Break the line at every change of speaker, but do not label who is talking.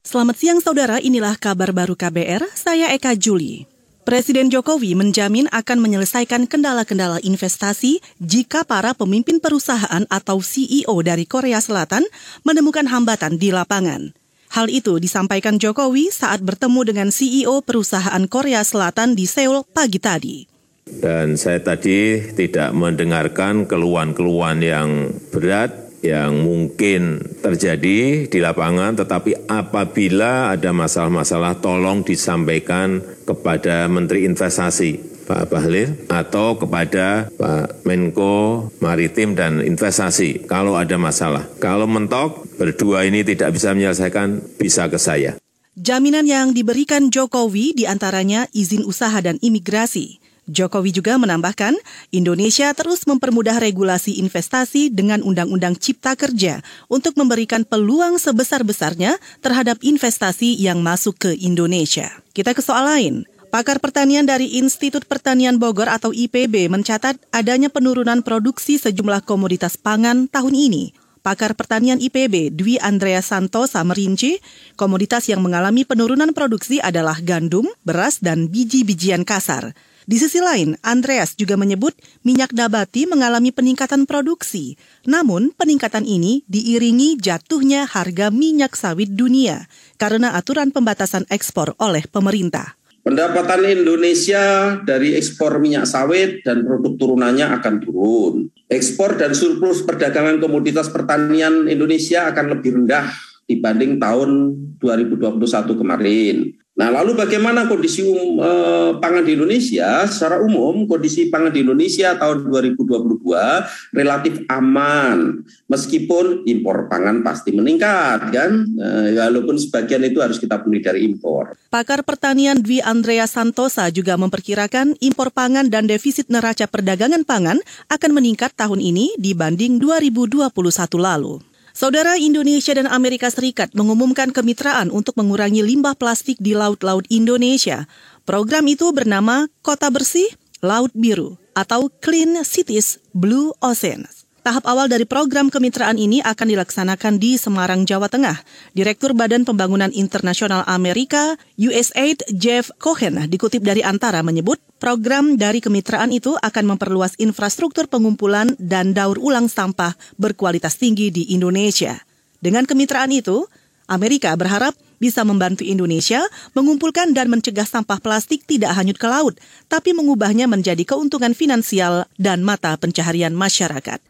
Selamat siang saudara, inilah kabar baru KBR, saya Eka Juli. Presiden Jokowi menjamin akan menyelesaikan kendala-kendala investasi jika para pemimpin perusahaan atau CEO dari Korea Selatan menemukan hambatan di lapangan. Hal itu disampaikan Jokowi saat bertemu dengan CEO perusahaan Korea Selatan di Seoul pagi tadi.
Dan saya tadi tidak mendengarkan keluhan-keluhan yang berat yang mungkin terjadi di lapangan, tetapi apabila ada masalah-masalah tolong disampaikan kepada Menteri Investasi Pak Bahlil atau kepada Pak Menko Maritim dan Investasi kalau ada masalah. Kalau mentok berdua ini tidak bisa menyelesaikan, bisa ke saya.
Jaminan yang diberikan Jokowi di antaranya izin usaha dan imigrasi. Jokowi juga menambahkan, Indonesia terus mempermudah regulasi investasi dengan Undang-Undang Cipta Kerja untuk memberikan peluang sebesar-besarnya terhadap investasi yang masuk ke Indonesia. Kita ke soal lain. Pakar pertanian dari Institut Pertanian Bogor atau IPB mencatat adanya penurunan produksi sejumlah komoditas pangan tahun ini. Pakar Pertanian IPB Dwi Andrea Santosa merinci, komoditas yang mengalami penurunan produksi adalah gandum, beras, dan biji-bijian kasar. Di sisi lain, Andreas juga menyebut minyak nabati mengalami peningkatan produksi. Namun, peningkatan ini diiringi jatuhnya harga minyak sawit dunia karena aturan pembatasan ekspor oleh pemerintah.
Pendapatan Indonesia dari ekspor minyak sawit dan produk turunannya akan turun. Ekspor dan surplus perdagangan komoditas pertanian Indonesia akan lebih rendah dibanding tahun 2021 kemarin. Nah, lalu bagaimana kondisi um, eh, pangan di Indonesia? Secara umum, kondisi pangan di Indonesia tahun 2022 relatif aman, meskipun impor pangan pasti meningkat, kan? Eh, walaupun sebagian itu harus kita penuhi dari impor.
Pakar pertanian Dwi Andrea Santosa juga memperkirakan impor pangan dan defisit neraca perdagangan pangan akan meningkat tahun ini dibanding 2021 lalu. Saudara Indonesia dan Amerika Serikat mengumumkan kemitraan untuk mengurangi limbah plastik di laut-laut Indonesia. Program itu bernama Kota Bersih Laut Biru atau Clean Cities Blue Oceans. Tahap awal dari program kemitraan ini akan dilaksanakan di Semarang, Jawa Tengah. Direktur Badan Pembangunan Internasional Amerika, USAID, Jeff Cohen, dikutip dari Antara menyebut program dari kemitraan itu akan memperluas infrastruktur pengumpulan dan daur ulang sampah berkualitas tinggi di Indonesia. Dengan kemitraan itu, Amerika berharap bisa membantu Indonesia mengumpulkan dan mencegah sampah plastik tidak hanyut ke laut, tapi mengubahnya menjadi keuntungan finansial dan mata pencaharian masyarakat.